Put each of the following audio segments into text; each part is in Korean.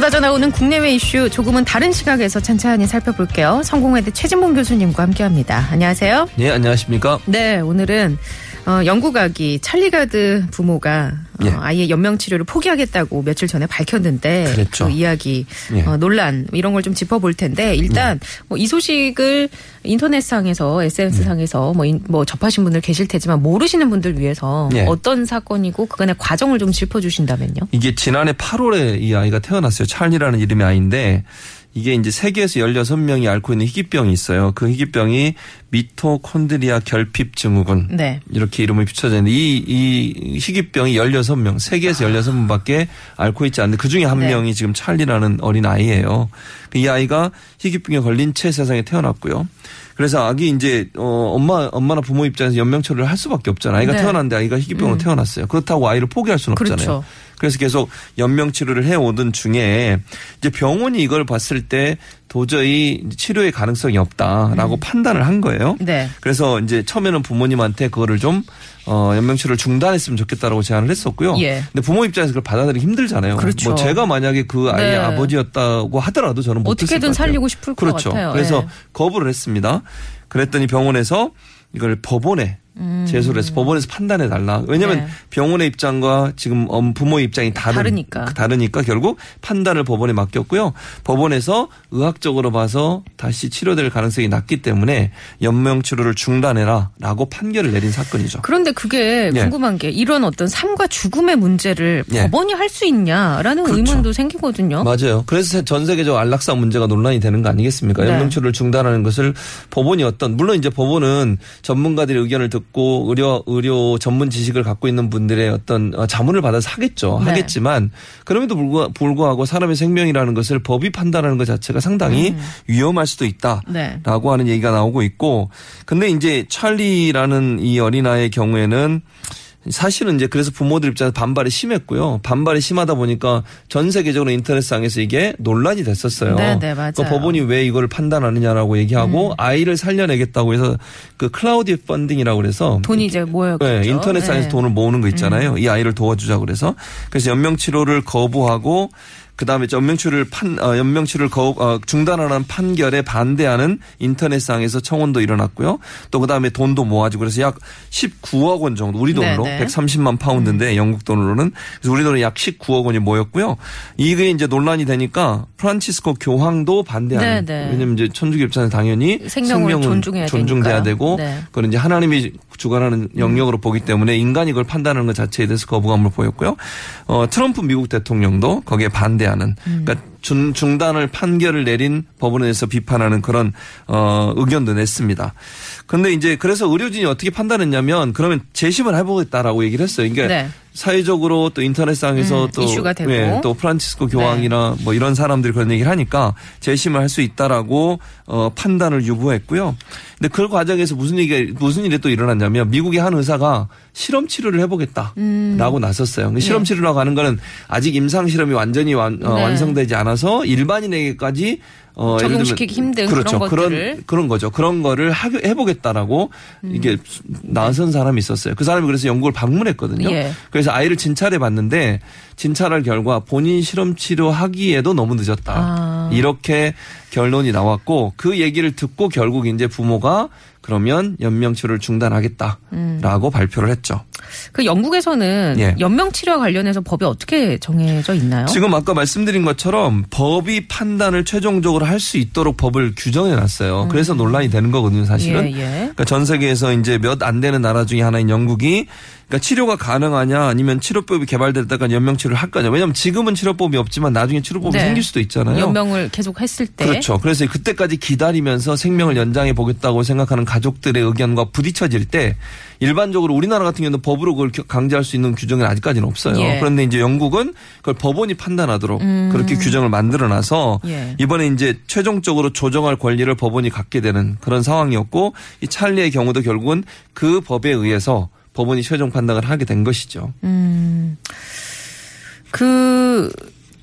쏟아져 나오는 국내외 이슈 조금은 다른 시각에서 천천히 살펴볼게요. 성공회대 최진봉 교수님과 함께합니다. 안녕하세요. 네, 안녕하십니까. 네, 오늘은 어, 영국 아기 찰리가드 부모가 어, 예. 아이의 연명 치료를 포기하겠다고 며칠 전에 밝혔는데 그랬죠. 그 이야기 예. 어, 논란 이런 걸 좀 짚어볼 텐데 일단 뭐이 소식을 인터넷상에서 SNS상에서 뭐, 인- 뭐 접하신 분들 계실 테지만 모르시는 분들 위해서 예. 어떤 사건이고 그간의 과정을 좀 짚어주신다면요. 이게 지난해 8월에 이 아이가 태어났어요. 찰리라는 이름의 아이인데 이게 이제 세계에서 16명이 앓고 있는 희귀병이 있어요. 그 희귀병이 미토콘드리아 결핍 증후군. 네. 이렇게 이름을 붙여져 있는데 이, 이 희귀병이 16명, 세계에서 16명 밖에 앓고 있지 않는데 그 중에 한 네. 명이 지금 찰리라는 어린 아이예요. 이 아이가 희귀병에 걸린 채 세상에 태어났고요. 그래서 아기 이제 어 엄마 엄마나 부모 입장에서 연명 처리를 할 수밖에 없잖아요. 아이가 네. 태어났는데 아이가 희귀병으로 태어났어요. 그렇다고 아이를 포기할 수는 없잖아요. 그렇죠. 그래서 계속 연명 치료를 해 오던 중에 이제 병원이 이걸 봤을 때 도저히 치료의 가능성이 없다라고 판단을 한 거예요. 네. 그래서 이제 처음에는 부모님한테 그거를 좀 어, 연명치료를 중단했으면 좋겠다라고 제안을 했었고요. 예. 근데 부모 입장에서 그걸 받아들이기 힘들잖아요. 그렇죠. 뭐 제가 만약에 그 아이의 네. 아버지였다고 하더라도 저는 못했을 어떻게든 것. 살리고 싶을 것 그렇죠. 같아요. 그래서 예. 거부를 했습니다. 그랬더니 병원에서 이걸 법원에 제소를 해서 법원에서 판단해 달라. 왜냐하면 음. 네. 병원의 입장과 지금 엄- 부모의 입장이 다른, 다르니까. 다르니까 결국 판단을 법원에 맡겼고요. 법원에서 의학적으로 봐서 다시 치료될 가능성이 낮기 때문에 연명 치료를 중단해라라고 판결을 내린 사건이죠. 그런데 그게 예. 궁금한 게 이런 어떤 삶과 죽음의 문제를 예. 법원이 할 수 있냐라는 그렇죠. 의문도 생기거든요. 맞아요. 그래서 전 세계적 안락사 문제가 논란이 되는 거 아니겠습니까? 네. 연명 치료를 중단하는 것을 법원이 어떤 물론 이제 법원은 전문가들의 의견을 듣고 의료 의료 전문 지식을 갖고 있는 분들의 어떤 어, 자문을 받아서 하겠죠. 네. 하겠지만 그럼에도 불구하- 불구하고 사람의 생명이라는 것을 법이 판단하는 것 자체가 상당히 위험할 수도 있다. 음. 네. 라고 하는 얘기가 나오고 있고 근데 이제 찰리라는 이 어린아이의 경우에는 사실은 이제 그래서 부모들 입장에서 반발이 심했고요. 반발이 심하다 보니까 전 세계적으로 인터넷상에서 이게 논란이 됐었어요. 네, 네, 맞아요. 음. 그 법원이 왜 이걸 판단하느냐라고 얘기하고 아이를 살려내겠다고 해서 그 클라우디 펀딩이라고 그래서 돈이 이제 모였죠. 네, 인터넷상에서 네. 음. 돈을 모으는 거 있잖아요. 이 아이를 도와주자 그래서 그래서 연명 치료를 거부하고 그다음에 연명 치료를 판 어, 연명 치료를 거, 어, 중단하는 판결에 반대하는 인터넷상에서 청원도 일어났고요. 또 그다음에 돈도 모아지고 그래서 약 19억 원 정도 우리 돈으로 네네. 음. 130만 파운드인데 영국 돈으로는 그래서 우리 돈으로 약 19억 원이 모였고요. 이게 이제 논란이 되니까 프란치스코 교황도 반대하는 네네. 왜냐면 이제 천주교 입장에서 당연히 생명을 존중해야 존중돼야. 되고 네. 그건 이제 하나님이 주관하는 영역으로 보기 때문에 인간이 그걸 판단하는 것 자체에 대해서 거부감을 보였고요. 어, 트럼프 미국 대통령도 거기에 반대 하는 그러니까 중, 중단을 판결을 내린 법원에서 비판하는 그런 어, 의견도 냈습니다. 근데 이제 그래서 의료진이 어떻게 판단했냐면 그러면 재심을 해보겠다라고 얘기를 했어요. 그러니까 네. 사회적으로 또 인터넷상에서 음, 또, 이슈가 되고. 네. 예, 또 프란치스코 교황이나 뭐 이런 사람들이 그런 얘기를 하니까 재심을 할 수 있다라고 어, 판단을 유보했고요. 근데 그 과정에서 무슨 얘기 무슨 일이 또 일어났냐면 미국의 한 의사가 실험 치료를 해보겠다라고 음. 나섰어요. 근데 실험 치료라고 하는 거는 아직 임상 실험이 완전히 완, 어, 네. 완성되지 않아서 일반인에게까지 어, 적용시키기 힘든 그렇죠. 그런 그런 것들을. 그런 거죠. 그런 거를 하- 해보겠다라고 음. 이게 나선 사람이 있었어요. 그 사람이 그래서 영국을 방문했거든요. 예. 그래서 아이를 진찰해 봤는데 진찰할 결과 본인 실험 치료하기에도 너무 늦었다. 아. 이렇게 결론이 나왔고 그 얘기를 듣고 결국 이제 부모가 그러면 연명 치료를 중단하겠다라고 발표를 했죠. 그 영국에서는 예. 연명 치료와 관련해서 법이 어떻게 정해져 있나요? 지금 아까 말씀드린 것처럼 법이 판단을 최종적으로 할 수 있도록 법을 규정해 놨어요. 그래서 논란이 되는 거거든요, 사실은. 음. 예, 예. 그러니까 전 세계에서 이제 몇 안 되는 나라 중에 하나인 영국이 그러니까 치료가 가능하냐 아니면 치료법이 때까지 연명 치료를 할 거냐. 왜냐하면 지금은 치료법이 없지만 나중에 치료법이 네. 생길 수도 있잖아요. 연명을 계속 했을 때 그렇죠. 그래서 그때까지 기다리면서 생명을 연장해 보겠다고 생각하는 가족들의 의견과 부딪혀질 때 일반적으로 우리나라 같은 경우는 법으로 그걸 강제할 수 있는 규정은 아직까지는 없어요. 예. 그런데 이제 영국은 그걸 법원이 판단하도록 그렇게 규정을 만들어 놔서 음. 예. 이번에 이제 최종적으로 조정할 권리를 법원이 갖게 되는 그런 상황이었고 이 찰리의 경우도 결국은 그 법에 의해서 법원이 최종 판단을 하게 된 것이죠. 음. 그,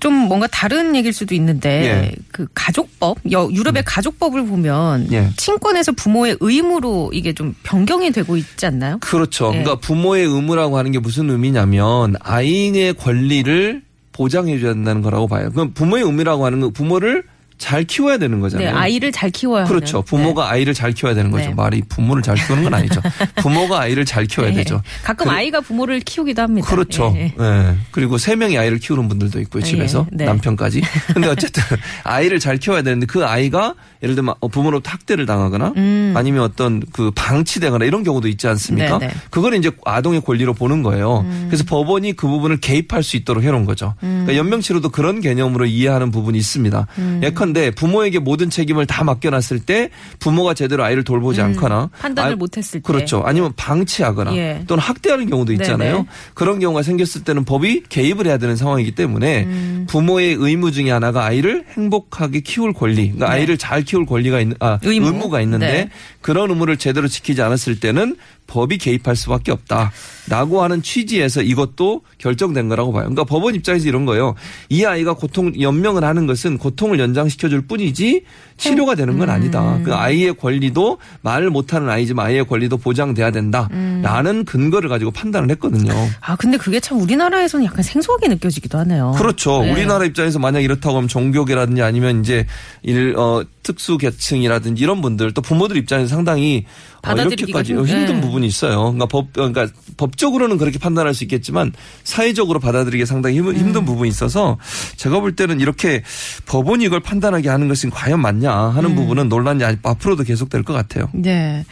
좀 뭔가 다른 얘기일 수도 있는데, 예. 그 가족법, 여- 유럽의 가족법을 보면, 예. 친권에서 부모의 의무로 이게 좀 변경이 되고 있지 않나요? 그렇죠. 예. 그러니까 부모의 의무라고 하는 게 무슨 의미냐면 아이의 권리를 보장해 줘야 된다는 거라고 봐요. 그럼 부모의 의무라고 하는 건 부모를 잘 키워야 되는 네, 거잖아요. 아이를 잘 키워야 하는. 그렇죠. 부모가 아이를 잘 키워야 되는 거죠. 네. 말이 부모를 잘 키우는 건 아니죠. 부모가 아이를 잘 키워야 네. 되죠. 가끔 그래- 아이가 부모를 키우기도 합니다. 그렇죠. 예. 예. 그리고 세 명이 아이를 키우는 분들도 있고요. 예, 집에서 네. 남편까지. 근데 어쨌든 아이를 잘 키워야 되는데 그 아이가 예를 들면 어, 부모로부터 학대를 당하거나 아니면 어떤 그 방치되거나 이런 경우도 있지 않습니까? 음. 네, 네. 그걸 이제 아동의 권리로 보는 거예요. 그래서 법원이 그 부분을 개입할 수 있도록 해놓은 거죠. 음. 그러니까 연명치료도 그런 개념으로 이해하는 부분이 있습니다. 예컨 대 부모에게 모든 책임을 다 맡겨놨을 때 부모가 제대로 아이를 돌보지 않거나 음. 판단을 아- 못했을 때. 그렇죠. 아니면 방치하거나 예. 또는 학대하는 경우도 있잖아요. 네네. 그런 경우가 생겼을 때는 법이 개입을 해야 되는 상황이기 때문에 음. 부모의 의무 중에 하나가 아이를 행복하게 키울 권리, 그러니까 아이를 잘 키울 권리가 있는 아, 네. 의무. 의무. 가 있는데 네. 그런 의무를 제대로 지키지 않았을 때는 법이 개입할 수밖에 없다라고 하는 취지에서 이것도 결정된 거라고 봐요. 그러니까 법원 입장에서 이런 거예요. 이 아이가 고통 연명을 하는 것은 고통을 연장시켜 줄 뿐이지 치료가 되는 건 아니다. 그 아이의 권리도 말을 못하는 아이지만 아이의 권리도 보장돼야 된다라는 근거를 가지고 판단을 했거든요. 아, 근데 그게 참 우리나라에서는 약간 생소하게 느껴지기도 하네요. 그렇죠. 네. 우리나라 입장에서 만약 이렇다고 하면 종교계라든지 아니면 이제 일, 어, 특수 계층이라든지 이런 분들 또 부모들 입장에서 상당히 어, 이렇게까지 좀- 힘든 네. 부분이 있어요. 그러니까 법, 그러니까 법적으로는 그렇게 판단할 수 있겠지만 사회적으로 받아들이기 상당히 힘, 음. 힘든 부분이 있어서 제가 볼 때는 이렇게 법원이 이걸 판단하게 하는 것은 과연 맞냐 하는 음. 부분은 논란이 앞으로도 계속될 것 같아요. 네.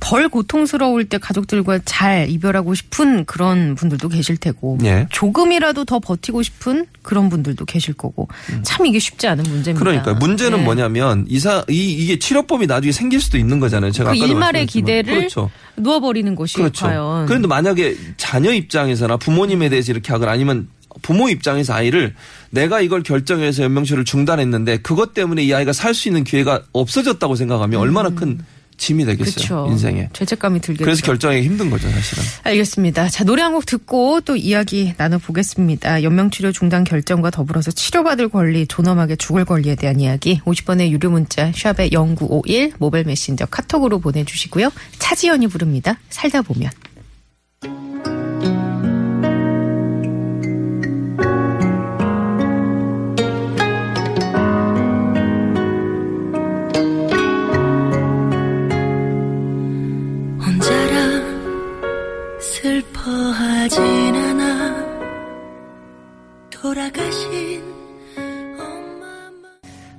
덜 고통스러울 때 가족들과 잘 이별하고 싶은 그런 분들도 계실 테고 예. 조금이라도 더 버티고 싶은 그런 분들도 계실 거고 참 이게 쉽지 않은 문제입니다. 음. 그러니까 문제는 네. 뭐냐면 이사 이 이게 치료법이 나중에 생길 수도 있는 거잖아요. 제가 그 일말의. 기대를 그렇죠. 누워버리는 것이 그렇죠. 과연 그런데 만약에 자녀 입장에서나 부모님에 대해서 이렇게 하거나 아니면 부모 입장에서 아이를 내가 이걸 결정해서 연명치료를 중단했는데 그것 때문에 이 아이가 살 수 있는 기회가 없어졌다고 생각하면 얼마나 큰 짐이 되겠어요. 그렇죠. 인생에. 죄책감이 들겠죠. 그래서 결정하기 힘든 거죠, 사실은. 알겠습니다. 자, 노래 한 곡 듣고 또 이야기 나눠보겠습니다. 연명치료 중단 결정과 더불어서 치료받을 권리, 존엄하게 죽을 권리에 대한 이야기 50번의 유료 문자 샵의 0951 모바일 메신저 카톡으로 보내주시고요. 차지연이 부릅니다. 살다 보면. 슬퍼하진 않아 돌아가신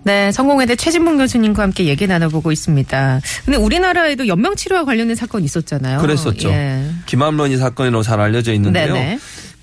네, 성공회대 최진봉 교수님과 함께 얘기 나눠보고 있습니다. 근데 우리나라에도 연명치료와 관련된 사건이 있었잖아요. 그랬었죠. 예. 김암론이 사건으로 잘 알려져 있는데요. 네네.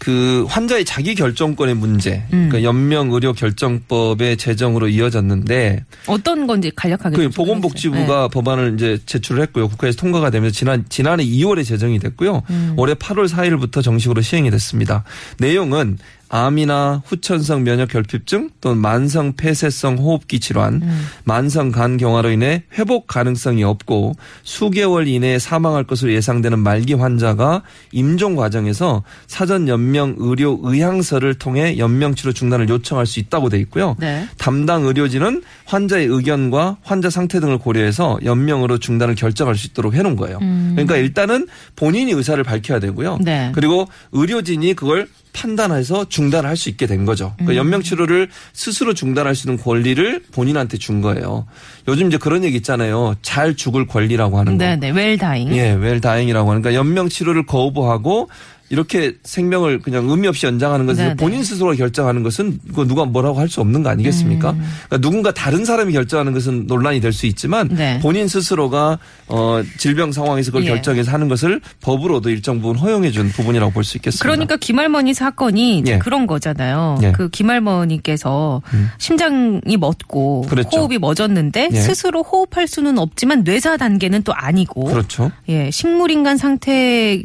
그 환자의 자기 결정권의 문제, 음. 그러니까 연명 의료 결정법의 제정으로 이어졌는데 어떤 건지 간략하게. 그좀 보건복지부가 네. 법안을 이제 제출을 했고요. 국회에서 통과가 되면서 지난 지난해 2월에 제정이 됐고요. 음. 올해 8월 4일부터 정식으로 시행이 됐습니다. 내용은 암이나 후천성 면역 결핍증 또는 만성 폐쇄성 호흡기 질환, 음. 만성 간 경화로 인해 회복 가능성이 없고 수개월 이내에 사망할 것으로 예상되는 말기 환자가 임종 과정에서 사전 연명 의료 의향서를 통해 연명 치료 중단을 요청할 수 있다고 돼 있고요. 네. 담당 의료진은 환자의 의견과 환자 상태 등을 고려해서 연명으로 중단을 결정할 수 있도록 해 놓은 거예요. 그러니까 일단은 본인이 의사를 밝혀야 되고요. 음. 네. 그리고 의료진이 그걸 판단해서 중단을 할 수 있게 된 거죠. 음. 그러니까 연명 치료를 스스로 중단할 수 있는 권리를 본인한테 준 거예요. 요즘 이제 그런 얘기 있잖아요. 잘 죽을 권리라고 하는 거. 네네. 웰다잉. 예, 웰 다행이라고 하는 그러니까 연명 치료를 거부하고 이렇게 생명을 그냥 의미 없이 연장하는 것을 네네. 본인 스스로가 결정하는 것은 그거 누가 뭐라고 할 수 없는 거 아니겠습니까? 음. 그러니까 누군가 다른 사람이 결정하는 것은 논란이 될 수 있지만 네. 본인 스스로가 어 질병 상황에서 그걸 예. 결정해서 하는 것을 법으로도 일정 부분 허용해 준 부분이라고 볼 수 있겠습니다. 그러니까 김할머니 사건이 예. 그런 거잖아요. 예. 음. 그 김할머니께서 심장이 맺고 그랬죠. 호흡이 멎었는데 예. 스스로 호흡할 수는 없지만 뇌사 단계는 또 아니고 그렇죠. 예, 식물인간 상태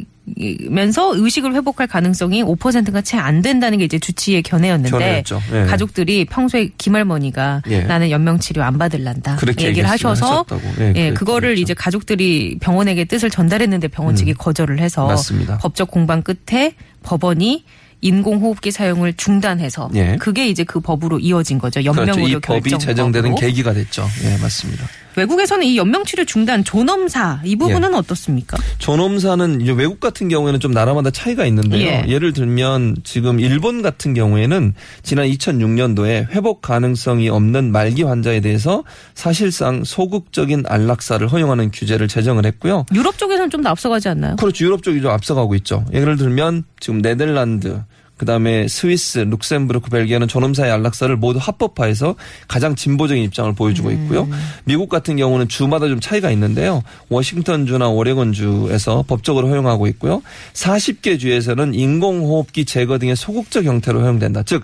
면서 의식을 회복할 가능성이 5%가 채 안 된다는 게 이제 주치의 견해였는데. 예. 가족들이 평소에 김할머니가 예. 나는 연명 치료 안 받을란다 그렇게 얘기를 하셔서. 예, 예. 그거를 이제 가족들이 병원에게 뜻을 전달했는데 병원 측이 거절을 해서 음. 맞습니다. 법적 공방 끝에 법원이 인공호흡기 사용을 중단해서 예. 그게 이제 그 법으로 이어진 거죠. 그렇죠. 연명의료 이 법이 결정법으로. 제정되는 계기가 됐죠. 예, 맞습니다. 외국에서는 이 연명치료 중단 존엄사 이 부분은 어떻습니까? 존엄사는 이제 외국 같은 경우에는 좀 나라마다 차이가 있는데요. 예. 예. 를 들면 지금 일본 같은 경우에는 지난 2006년도에 회복 가능성이 없는 말기 환자에 대해서 사실상 소극적인 안락사를 허용하는 규제를 제정을 했고요. 유럽 쪽에서는 좀 더 앞서가지 않나요? 그렇죠. 유럽 쪽이 좀 앞서가고 있죠. 예를 들면 지금 네덜란드, 그다음에 스위스, 룩셈부르크, 벨기에는 존엄사의 안락사를 모두 합법화해서 가장 진보적인 입장을 보여주고 있고요. 미국 같은 경우는 주마다 좀 차이가 있는데요. 워싱턴주나 오레곤주에서 법적으로 허용하고 있고요. 40개 주에서는 인공호흡기 제거 등의 소극적 형태로 허용된다. 즉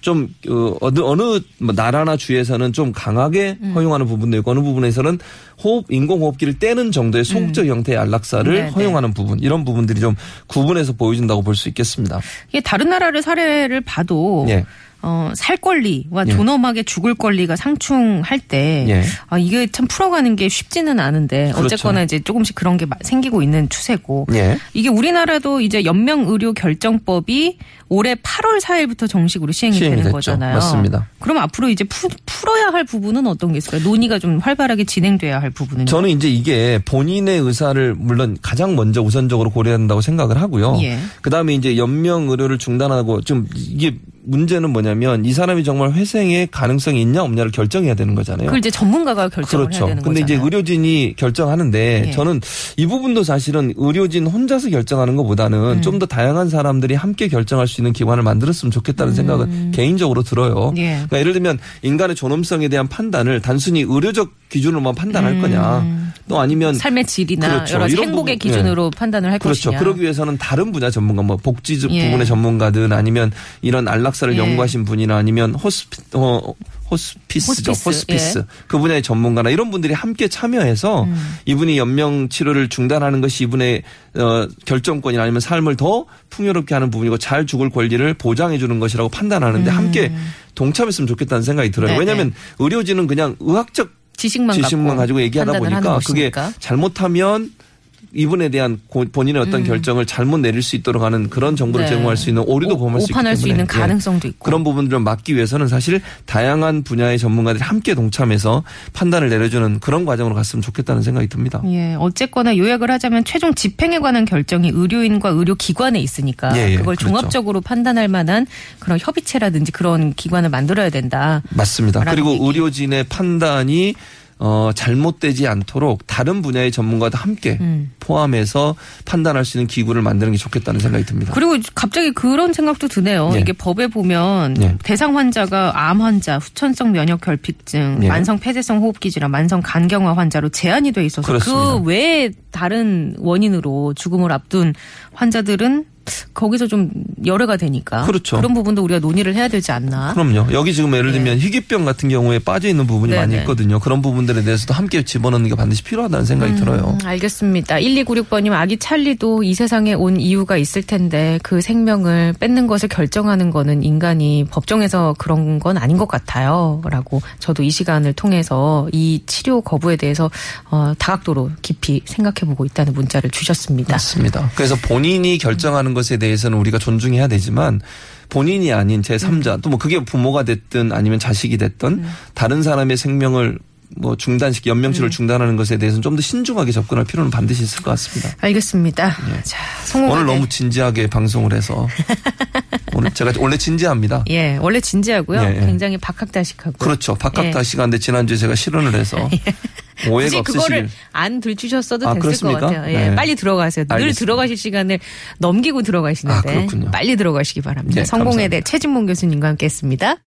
좀 어, 어느 어느 뭐 나라나 주에서는 좀 강하게 허용하는 부분도 있고 어느 부분에서는 호흡 인공 호흡기를 떼는 정도의 소극적 형태의 안락사를 네네. 허용하는 부분 이런 부분들이 좀 구분해서 보여준다고 볼 수 있겠습니다. 이게 다른 나라를 사례를 봐도 예. 어, 살 권리와 예. 존엄하게 죽을 권리가 상충할 때 예. 아, 이게 참 풀어가는 게 쉽지는 않은데 그렇죠. 어쨌거나 이제 조금씩 그런 게 마- 생기고 있는 추세고 예. 이게 우리나라도 이제 연명 의료 결정법이 올해 8월 4일부터 정식으로 시행이 시행이 되는 됐죠. 거잖아요. 맞습니다. 그럼 앞으로 이제 푸, 풀어야 할 부분은 어떤 게 있을까요? 논의가 좀 활발하게 진행돼야 할 부분은 저는 이제 이게 본인의 의사를 물론 가장 먼저 우선적으로 고려한다고 생각을 하고요. 예. 그다음에 이제 연명 의료를 중단하고 좀 이게 문제는 뭐냐면 이 사람이 정말 회생의 가능성이 있냐 없냐를 결정해야 되는 거잖아요. 그걸 이제 전문가가 결정을 그렇죠. 해야 되는 근데 이제 거잖아요. 의료진이 결정하는데 예. 저는 이 부분도 사실은 의료진 혼자서 결정하는 것보다는 음. 좀더 다양한 사람들이 함께 결정할 수 있는 기관을 만들었으면 좋겠다는 생각은 개인적으로 들어요. 음. 예. 그러니까 예를 들면 인간의 존엄성에 대한 판단을 단순히 의료적 기준으로만 판단할 거냐. 또 아니면 삶의 질이나 그렇죠. 여러 행복의 부분, 기준으로 판단을 할 그렇죠. 것이냐. 그러기 위해서는 다른 분야 전문가, 뭐 복지 예. 부분의 전문가든 아니면 이런 안락사를 예. 연구하신 분이나 아니면 호스피, 어, 호스피스죠. 호스피스, 호스피스. 예. 그 분야의 전문가나 이런 분들이 함께 참여해서 음. 이분이 연명 치료를 중단하는 것이 이분의 어, 결정권이나 아니면 삶을 더 풍요롭게 하는 부분이고 잘 죽을 권리를 보장해 주는 것이라고 판단하는데 함께 동참했으면 좋겠다는 생각이 들어요. 음. 네네. 왜냐하면 의료진은 그냥 의학적 지식만, 지식만 가지고 얘기하다 보니까 그게. 잘못하면 이분에 대한 고- 본인의 어떤 결정을 잘못 내릴 수 있도록 하는 그런 정보를 음. 네. 제공할 수 있는 오류도 오- 범할 수 있기 오판할 수 때문에 있는 예. 가능성도 있고. 그런 부분들을 막기 위해서는 사실 다양한 분야의 전문가들이 함께 동참해서 판단을 내려주는 그런 과정으로 갔으면 좋겠다는 생각이 듭니다. 예, 어쨌거나 요약을 하자면 최종 집행에 관한 결정이 의료인과 의료기관에 있으니까 예, 예, 그걸 그렇죠. 종합적으로 판단할 만한 그런 협의체라든지 그런 기관을 만들어야 된다. 맞습니다. 그리고 얘기. 의료진의 판단이 어, 잘못되지 않도록 다른 분야의 전문가도 함께 음. 포함해서 판단할 수 있는 기구를 만드는 게 좋겠다는 생각이 듭니다. 그리고 갑자기 그런 생각도 드네요. 예. 이게 법에 보면 예. 대상 환자가 암 환자, 후천성 면역 결핍증, 예. 만성 폐쇄성 호흡기 질환, 만성 간경화 환자로 제한이 돼 있어서 그렇습니다. 그 외에 다른 원인으로 죽음을 앞둔 환자들은 거기서 좀 열애가 되니까 그렇죠. 런 부분도 우리가 논의를 해야 되지 않나. 그럼요. 여기 지금 예를 들면 희귀병 같은 경우에 빠져 있는 부분이 많이 예. 네네. 있거든요. 그런 부분들에 대해서도 함께 집어넣는 게 반드시 필요하다는 생각이 들어요. 음, 알겠습니다. 1296번님 아기 찰리도 이 세상에 온 이유가 있을 텐데 그 생명을 뺏는 것을 결정하는 거는 인간이 법정에서 그런 건 아닌 것 같아요. 라고 저도 이 시간을 통해서 이 치료 거부에 대해서 어, 다각도로 깊이 생각해보고 있다는 문자를 주셨습니다. 맞습니다. 그래서 본인이 결정하는 것에 대해서는 우리가 존중해야 되지만 본인이 아닌 제3자 또뭐 그게 부모가 됐든 아니면 자식이 됐든 다른 사람의 생명을 뭐 중단식 연명치를 중단하는 것에 대해서는 좀 더 신중하게 접근할 필요는 반드시 있을 것 같습니다. 알겠습니다. 자. 예. 오늘 너무 진지하게 방송을 해서 오늘 제가 원래 진지합니다. 예, 원래 진지하고요. 예, 예. 굉장히 박학다식하고. 그렇죠. 예. 박학다 시간인데 지난주에 제가 실언을 해서 오해가 굳이 그거를 없으시길. 안 들추셨어도 아, 됐을 그렇습니까? 것 같아요. 예, 네. 빨리 들어가세요. 늘 알겠습니다. 들어가실 시간을 넘기고 아, 들어가시는데 그렇군요. 빨리 들어가시기 바랍니다. 네, 성공에 대해. 최진봉 교수님과 함께했습니다.